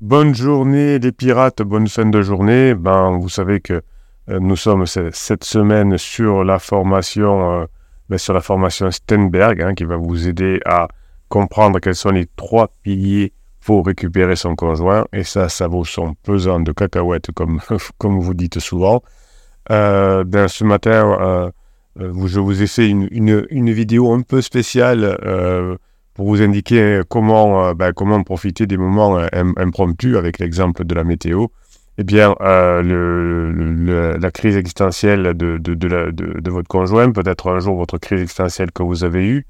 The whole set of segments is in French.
Bonne journée les pirates, bonne fin de journée. Ben, vous savez que euh, nous sommes cette semaine sur la formation, euh, ben, sur la formation Stenberg, hein, qui va vous aider à comprendre quels sont les trois piliers pour récupérer son conjoint. Et ça, ça vaut son pesant de cacahuètes, comme, comme vous dites souvent. Euh, ben, ce matin, euh, je vous ai fait une, une vidéo un peu spéciale pour vous indiquer comment, euh, ben, comment profiter des moments euh, impromptus avec l'exemple de la météo. Eh bien, euh, la crise existentielle de, de, votre conjoint, peut-être un jour votre crise existentielle que vous avez eue,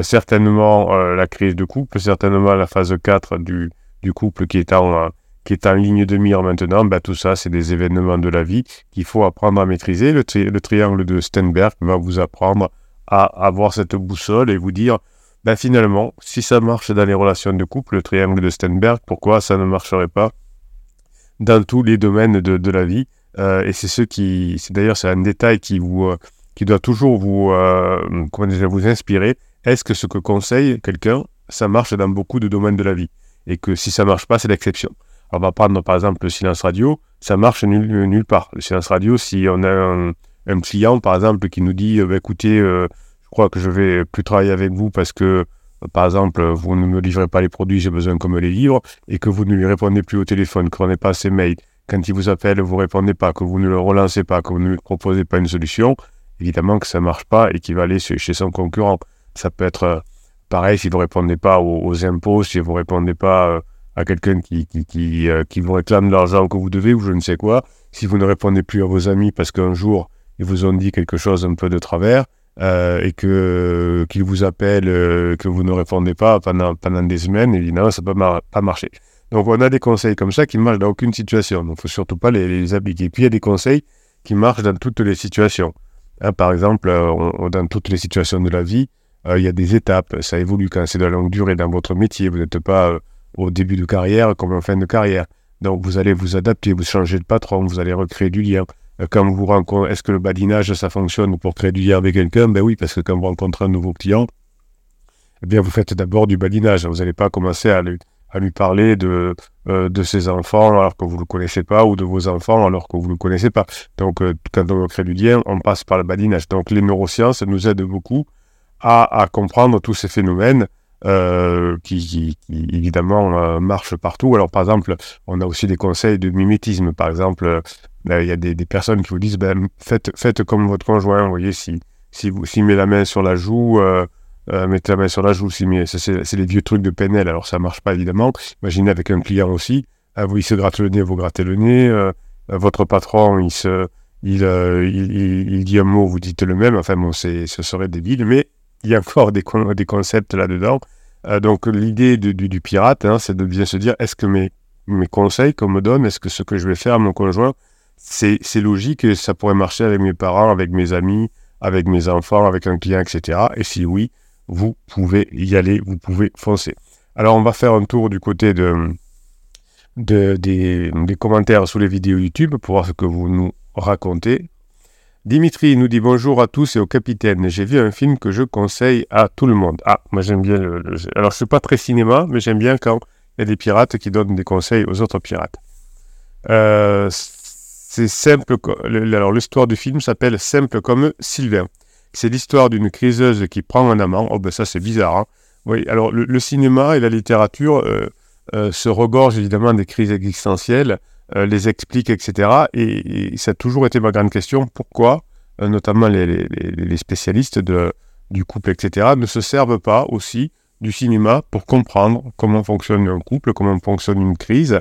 certainement la crise de couple, certainement la phase 4 du, du couple qui est en, qui est en ligne de mire maintenant, ben, tout ça, c'est des événements de la vie qu'il faut apprendre à maîtriser. Le, le, triangle de Stenberg va vous apprendre à avoir cette boussole et vous dire ben finalement, si ça marche dans les relations de couple, le triangle de Stenberg, pourquoi ça ne marcherait pas dans tous les domaines de, la vie? Euh, Et c'est ce qui, c'est d'ailleurs c'est un détail qui vous, euh, qui doit toujours vous, euh, comment dire, vous inspirer. Est-ce que ce que conseille quelqu'un, ça marche dans beaucoup de domaines de la vie? Et que si ça marche pas, c'est l'exception. On va prendre par exemple le silence radio, ça marche nulle part. Le silence radio, si on a un, client par exemple qui nous dit, bah, écoutez je crois que je vais plus travailler avec vous parce que, par exemple, vous ne me livrez pas les produits, j'ai besoin qu'on me les livre, et que vous ne lui répondez plus au téléphone, que vous n'avez pas ses mails. Quand il vous appelle, vous ne répondez pas, que vous ne le relancez pas, que vous ne lui proposez pas une solution, évidemment que ça ne marche pas et qu'il va aller chez son concurrent. Ça peut être euh, pareil si vous ne répondez pas aux, impôts, si vous ne répondez pas euh, à quelqu'un qui, qui, qui, euh, qui, vous réclame l'argent que vous devez ou je ne sais quoi, si vous ne répondez plus à vos amis parce qu'un jour, ils vous ont dit quelque chose un peu de travers, euh, et que qu'il vous appelle, euh, que vous ne répondez pas pendant, pendant des semaines, évidemment, ça ne peut pas marcher. Donc, on a des conseils comme ça qui marchent dans aucune situation. Donc, il ne faut surtout pas les, appliquer. Puis, il y a des conseils qui marchent dans toutes les situations. Hein, par exemple, euh, dans toutes les situations de la vie, il y a des étapes. Ça évolue quand c'est de la longue durée dans votre métier. Vous n'êtes pas au début de carrière comme en fin de carrière. Donc, vous allez vous adapter, vous changez de patron, vous allez recréer du lien. Euh, quand vous rencontrez, est-ce que le badinage, ça fonctionne pour créer du lien avec quelqu'un? Ben oui, parce que quand vous rencontrez un nouveau client, eh bien, vous faites d'abord du badinage. Vous n'allez pas commencer à lui, parler de, euh, de ses enfants alors que vous ne le connaissez pas ou de vos enfants alors que vous ne le connaissez pas. Donc, euh, quand on crée du lien, on passe par le badinage. Donc, les neurosciences nous aident beaucoup à, à comprendre tous ces phénomènes qui, qui, évidemment marchent partout. Alors par exemple, on a aussi des conseils de mimétisme. Par exemple, il y a des, personnes qui vous disent ben, faites, comme votre conjoint. Vous voyez, si, si vous si met la main sur la joue, euh, euh mettez la main sur la joue. Si c'est les vieux trucs de PNL. Alors ça marche pas évidemment. Imaginez avec un client aussi. Ah, vous, il se gratte le nez, vous grattez le nez. Euh, votre patron, il se il, il, dit un mot, vous dites le même. Enfin bon, ce serait débile, mais il y a encore des, des concepts là-dedans. Donc l'idée du, du, pirate, hein, c'est de bien se dire, est-ce que mes, mes conseils qu'on me donne, est-ce que ce que je vais faire à mon conjoint, c'est logique ça pourrait marcher avec mes parents, avec mes amis, avec mes enfants, avec un client, etc. Et si oui, vous pouvez y aller, vous pouvez foncer. Alors on va faire un tour du côté de, de des, commentaires sous les vidéos YouTube pour voir ce que vous nous racontez. Dimitri nous dit bonjour à tous et au capitaine. J'ai vu un film que je conseille à tout le monde. Ah, moi j'aime bien le, Alors je suis pas très cinéma, mais j'aime bien quand il y a des pirates qui donnent des conseils aux autres pirates. Euh, c'est simple. Alors l'histoire du film s'appelle Simple comme Sylvain. C'est l'histoire d'une criseuse qui prend un amant. Oh ben ça c'est bizarre. Hein. oui, alors le, cinéma et la littérature euh, euh, se regorgent évidemment des crises existentielles. Euh, les explique, etc. Et, ça a toujours été ma grande question, pourquoi, notamment les, spécialistes du couple, etc., ne se servent pas aussi du cinéma pour comprendre comment fonctionne un couple, comment fonctionne une crise,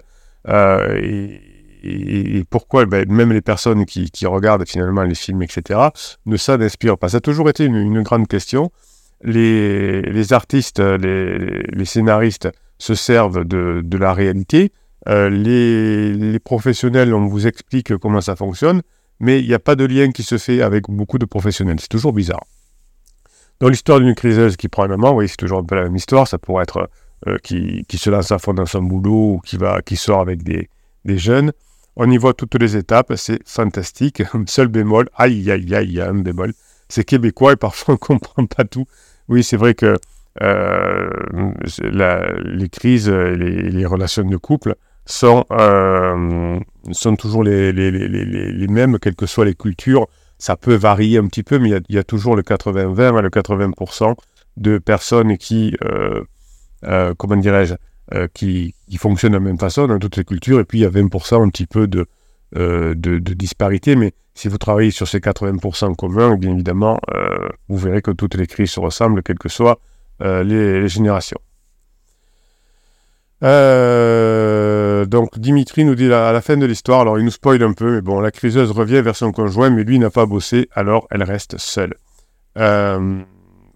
et, pourquoi ben, même les personnes qui, regardent finalement les films, etc., ne s'en inspirent pas. Ça a toujours été une, grande question. Les, artistes, les, scénaristes se servent de, la réalité, euh, les, professionnels, on vous explique comment ça fonctionne, mais il n'y a pas de lien qui se fait avec beaucoup de professionnels. C'est toujours bizarre. Dans l'histoire d'une criseuse qui prend un amant, oui, c'est toujours un peu la même histoire. Ça pourrait être euh, qui, se lance à fond dans son boulot ou qui, va, qui sort avec des, jeunes. On y voit toutes les étapes, c'est fantastique. Un seul bémol, aïe, aïe, aïe, il a un bémol. C'est québécois et parfois on ne comprend pas tout. Oui, c'est vrai que euh, les crises, les, les relations de couple, sont, sont toujours les, mêmes, quelles que soient les cultures. Ça peut varier un petit peu, mais il y, a toujours le 80-20, le 80% de personnes qui, comment dirais-je, qui, qui, fonctionnent de la même façon dans toutes les cultures, et puis il y a 20% un petit peu de, de, disparité, mais si vous travaillez sur ces 80% communs, bien évidemment, euh, vous verrez que toutes les crises se ressemblent, quelles que soient euh, les, générations. Euh, donc Dimitri nous dit à la fin de l'histoire, alors il nous spoil un peu, mais bon, la criseuse revient vers son conjoint, mais lui n'a pas bossé, alors elle reste seule.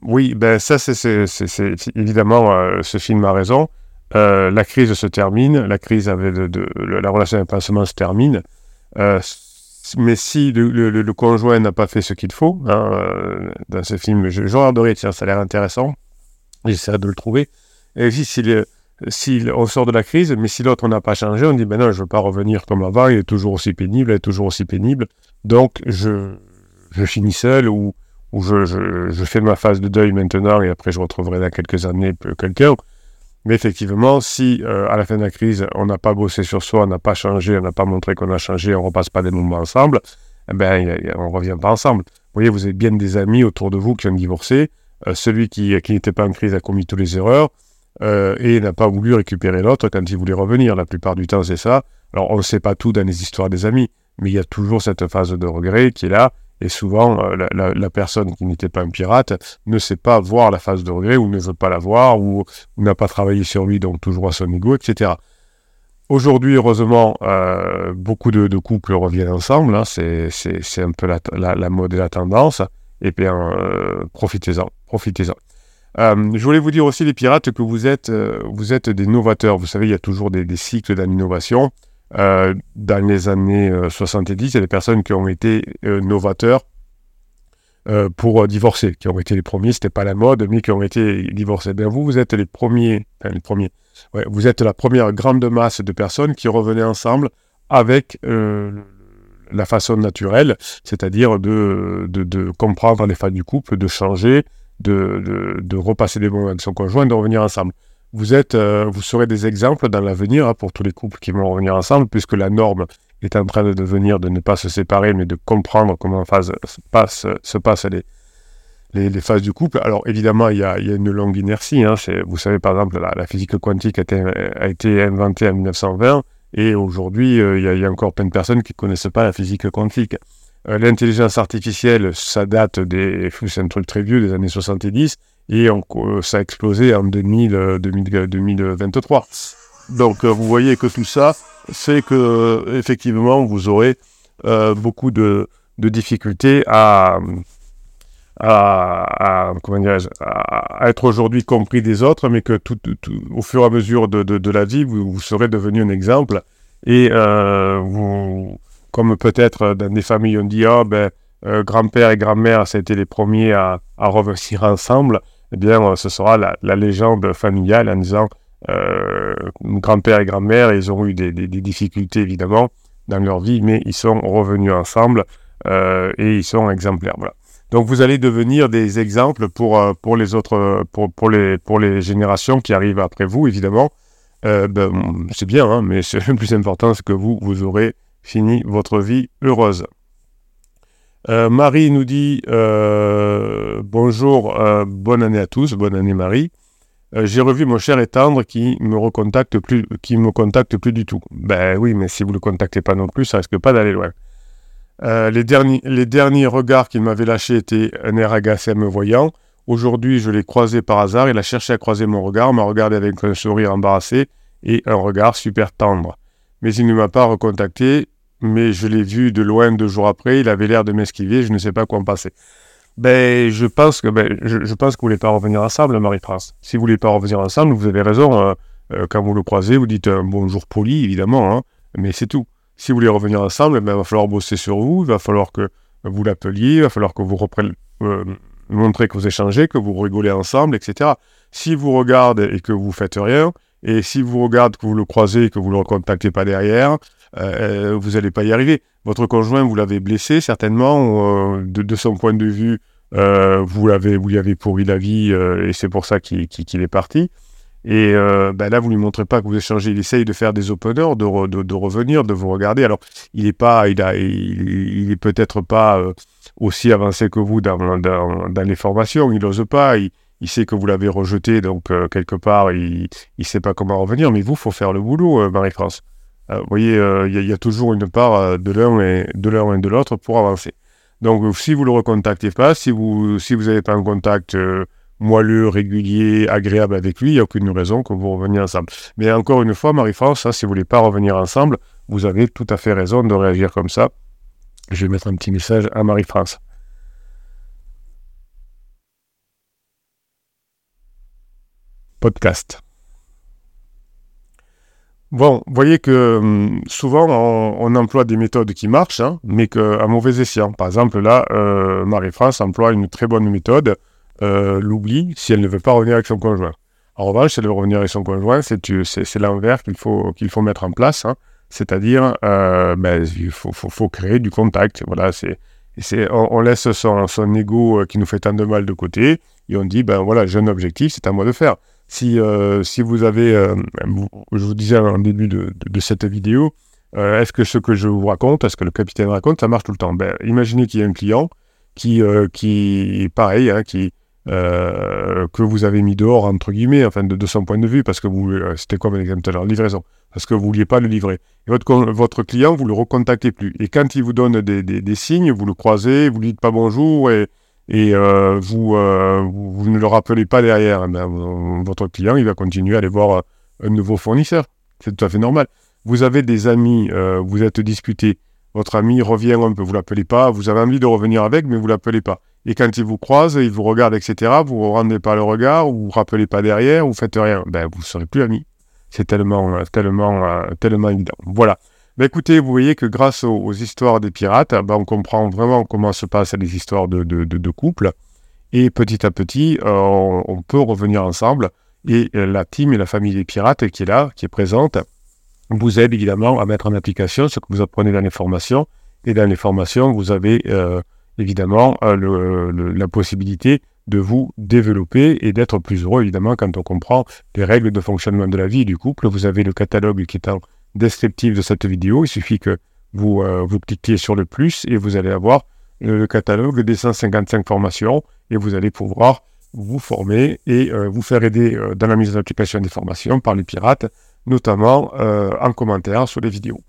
oui, ben ça c'est évidemment ce film a raison. La crise se termine, la crise avec de, la relation se termine mais si le, conjoint n'a pas fait ce qu'il faut, hein, euh, dans ce film, je, je regarderai, tiens, ça a l'air intéressant, j'essaierai de le trouver. Et si, si, on sort de la crise, mais si l'autre n'a pas changé, on dit, ben non, je ne veux pas revenir comme avant, il est toujours aussi pénible, il est toujours aussi pénible, donc je, finis seul ou, je, fais ma phase de deuil maintenant et après je retrouverai dans quelques années quelqu'un. Mais effectivement, si euh, à la fin de la crise, on n'a pas bossé sur soi, on n'a pas changé, on n'a pas montré qu'on a changé, on ne repasse pas des moments ensemble, eh ben, on ne revient pas ensemble. Vous voyez, vous avez bien des amis autour de vous qui ont divorcé. Euh, celui qui, n'était pas en crise a commis toutes les erreurs euh, et n'a pas voulu récupérer l'autre quand il voulait revenir. La plupart du temps, c'est ça. Alors, on ne sait pas tout dans les histoires des amis, mais il y a toujours cette phase de regret qui est là et souvent, euh, la, personne qui n'était pas un pirate ne sait pas voir la phase de regret ou ne veut pas la voir ou, n'a pas travaillé sur lui, donc toujours à son ego, etc. Aujourd'hui, heureusement, euh, beaucoup de, couples reviennent ensemble. Hein, c'est, un peu la, mode et la tendance. Et bien, euh, profitez-en. Profitez-en. je voulais vous dire aussi, les pirates, que vous êtes, des novateurs. Vous savez, il y a toujours des cycles d'innovation. Euh, dans les années 70, euh, il y a des personnes qui ont été euh, novateurs pour divorcer, qui ont été les premiers, c'était pas la mode, mais qui ont été divorcés. Bien, vous, vous êtes les premiers, enfin, les premiers, vous êtes la première grande masse de personnes qui revenaient ensemble avec la façon naturelle, c'est-à-dire de, comprendre les failles du couple, de changer, de repasser des moments avec son conjoint, de revenir ensemble vous êtes, euh, vous serez des exemples dans l'avenir hein, pour tous les couples qui vont revenir ensemble, puisque la norme est en train de devenir de ne pas se séparer, mais de comprendre comment se, passe, se passent les, les, phases du couple. Alors évidemment, il y a, une longue inertie. Hein, vous savez, par exemple, la, physique quantique a été, a été, inventée en 1920, et aujourd'hui, euh, il, y a encore plein de personnes qui ne connaissent pas la physique quantique. Euh, l'intelligence artificielle, ça date des... C'est un truc très vieux, des années 70, et ça a explosé en 2000, 2023. Euh, Donc euh, vous voyez que tout ça c'est que euh, effectivement vous aurez beaucoup de, difficultés à, à, être aujourd'hui compris des autres, mais que tout, au fur et à mesure de, la vie, vous, serez devenu un exemple. Et vous, comme peut-être dans des familles on dit, ah ben, grand-père et grand-mère, ça a été les premiers à, à revenir ensemble eh bien, euh, ce sera la, légende familiale en disant euh, grand-père et grand-mère, ils ont eu des, difficultés évidemment dans leur vie, mais ils sont revenus ensemble euh, et ils sont exemplaires. Voilà. Donc vous allez devenir des exemples pour, pour les autres, pour, pour, les, pour les générations qui arrivent après vous, évidemment. Ben, c'est bien, hein, mais le plus important, c'est que vous, vous aurez fini votre vie heureuse. Euh, Marie nous dit euh, bonjour, euh, bonne année à tous, bonne année Marie. J'ai revu mon cher et tendre qui me recontacte plus, qui me contacte plus du tout. Ben oui, mais si vous le contactez pas non plus, ça risque pas d'aller loin. les, derniers, regards qu'il m'avait lâchés étaient un air agacé me voyant. Aujourd'hui, je l'ai croisé par hasard. Il a cherché à croiser mon regard, m'a regardé avec un sourire embarrassé et un regard super tendre. Mais il ne m'a pas recontacté mais je l'ai vu de loin deux jours après, il avait l'air de m'esquiver, je ne sais pas quoi en passer. Ben, je pense que, ben, je, pense que vous voulez pas revenir ensemble, Marie-France. Si vous voulez pas revenir ensemble, vous avez raison. Hein. Euh, quand vous le croisez, vous dites bonjour poli, évidemment, hein, mais c'est tout. Si vous voulez revenir ensemble, ben, il va falloir bosser sur vous, il va falloir que vous l'appeliez, il va falloir que vous euh, montrez que vous échangez, que vous rigolez ensemble, etc. Si vous regardez et que vous faites rien, et si vous regardez, que vous le croisez et que vous ne le recontactez pas derrière, euh, vous n'allez pas y arriver. Votre conjoint, vous l'avez blessé certainement, euh, de, son point de vue, euh, vous, l'avez, vous lui avez pourri la vie et c'est pour ça qu'il, est parti. Et euh, ben là, vous lui montrez pas que vous échangez. Il essaye de faire des openers, de, de, revenir, de vous regarder. Alors, il est pas, il peut-être pas euh, aussi avancé que vous dans, les formations. Il n'ose pas. Il, sait que vous l'avez rejeté, donc euh, quelque part, il, il sait pas comment revenir. Mais vous, faut faire le boulot, Marie-France. vous voyez, il y, a toujours une part de l'un et de l'autre pour avancer. Donc, si vous le recontactez pas, si vous, si vous pas un contact moelleux, régulier, agréable avec lui, il n'y a aucune raison que vous reveniez ensemble. Mais encore une fois, Marie-France, hein, si vous voulez pas revenir ensemble, vous avez tout à fait raison de réagir comme ça. Je vais mettre un petit message à Marie-France. Podcast. Bon, vous voyez que hum, souvent on, emploie des méthodes qui marchent, hein, mais qu'à mauvais escient. Par exemple, là, euh, Marie-France emploie une très bonne méthode euh, l'oublie si elle ne veut pas revenir avec son conjoint. En revanche, si elle veut revenir avec son conjoint, c'est l'envers qu'il faut, qu'il faut mettre en place. Hein. C'est-à-dire, euh, ben, il faut, faut, faut, créer du contact. Voilà, c'est, on, on, laisse son, son ego euh, qui nous fait tant de mal de côté et on dit, ben voilà, j'ai un objectif, c'est à moi de faire. Si, euh, si vous avez, euh, je vous disais en début de, de, de cette vidéo, est-ce que ce que je vous raconte, est-ce que le capitaine raconte, ça marche tout le temps ben, Imaginez qu'il y a un client qui, qui pareil, hein, qui, euh, que vous avez mis dehors, entre guillemets, enfin de, son point de vue, parce que vous, euh, c'était quoi mon exemple tout à l'heure, livraison, parce que vous ne vouliez pas le livrer. Votre, client, vous le recontactez plus. Et quand il vous donne des, des, signes, vous le croisez, vous lui dites pas bonjour et, et euh, vous, euh, vous, ne le rappelez pas derrière. Eh ben, votre client, il va continuer à aller voir un nouveau fournisseur. C'est tout à fait normal. Vous avez des amis, vous êtes disputé, votre ami revient un peu, vous l'appelez pas, vous avez envie de revenir avec, mais vous l'appelez pas. Et quand il vous croise, il vous regarde, etc., vous ne rendez pas le regard, vous ne rappelez pas derrière, vous faites rien. Ben, vous ne serez plus amis. C'est tellement, euh, tellement, euh, tellement évident. Voilà. Ben, écoutez, vous voyez que grâce aux, histoires des pirates, ben, on comprend vraiment comment se passent les histoires de, de. Et petit à petit, euh, on, peut revenir ensemble. Et la team et la famille des pirates qui est là, qui est présente, vous aide évidemment à mettre en application ce que vous apprenez dans les formations. Et dans les formations, vous avez évidemment euh, la possibilité de vous développer et d'être plus heureux, évidemment, quand on comprend les règles de fonctionnement de la vie du couple. Vous avez le catalogue qui est en descriptif de cette vidéo. Il suffit que vous, euh, vous cliquiez sur le plus et vous allez avoir le, catalogue des 155 formations et vous allez pouvoir vous former et euh, vous faire aider dans la mise en application des formations par les pirates, notamment en commentaire sur les vidéos.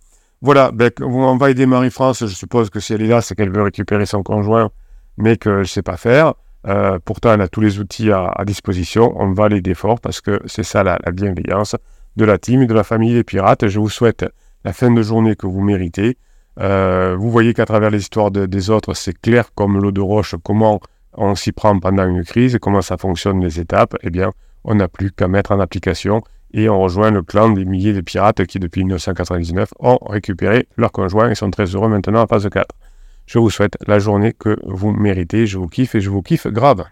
Voilà, ben, on va aider Marie-France. Je suppose que si elle est là, c'est qu'elle veut récupérer son conjoint, mais que je ne sais pas faire. Euh, pourtant, elle a tous les outils à, disposition. On va l'aider fort parce que c'est ça la, bienveillance de la team et de la famille des pirates. Je vous souhaite la fin de journée que vous méritez. Euh, vous voyez qu'à travers les histoires des autres, c'est clair comme l'eau de roche comment on s'y prend pendant une crise comment ça fonctionne les étapes. Eh bien, on n'a plus qu'à mettre en application et on rejoint le clan des milliers de pirates qui, depuis 1999, ont récupéré leurs conjoints et sont très heureux maintenant en phase 4. Je vous souhaite la journée que vous méritez. Je vous kiffe et je vous kiffe grave.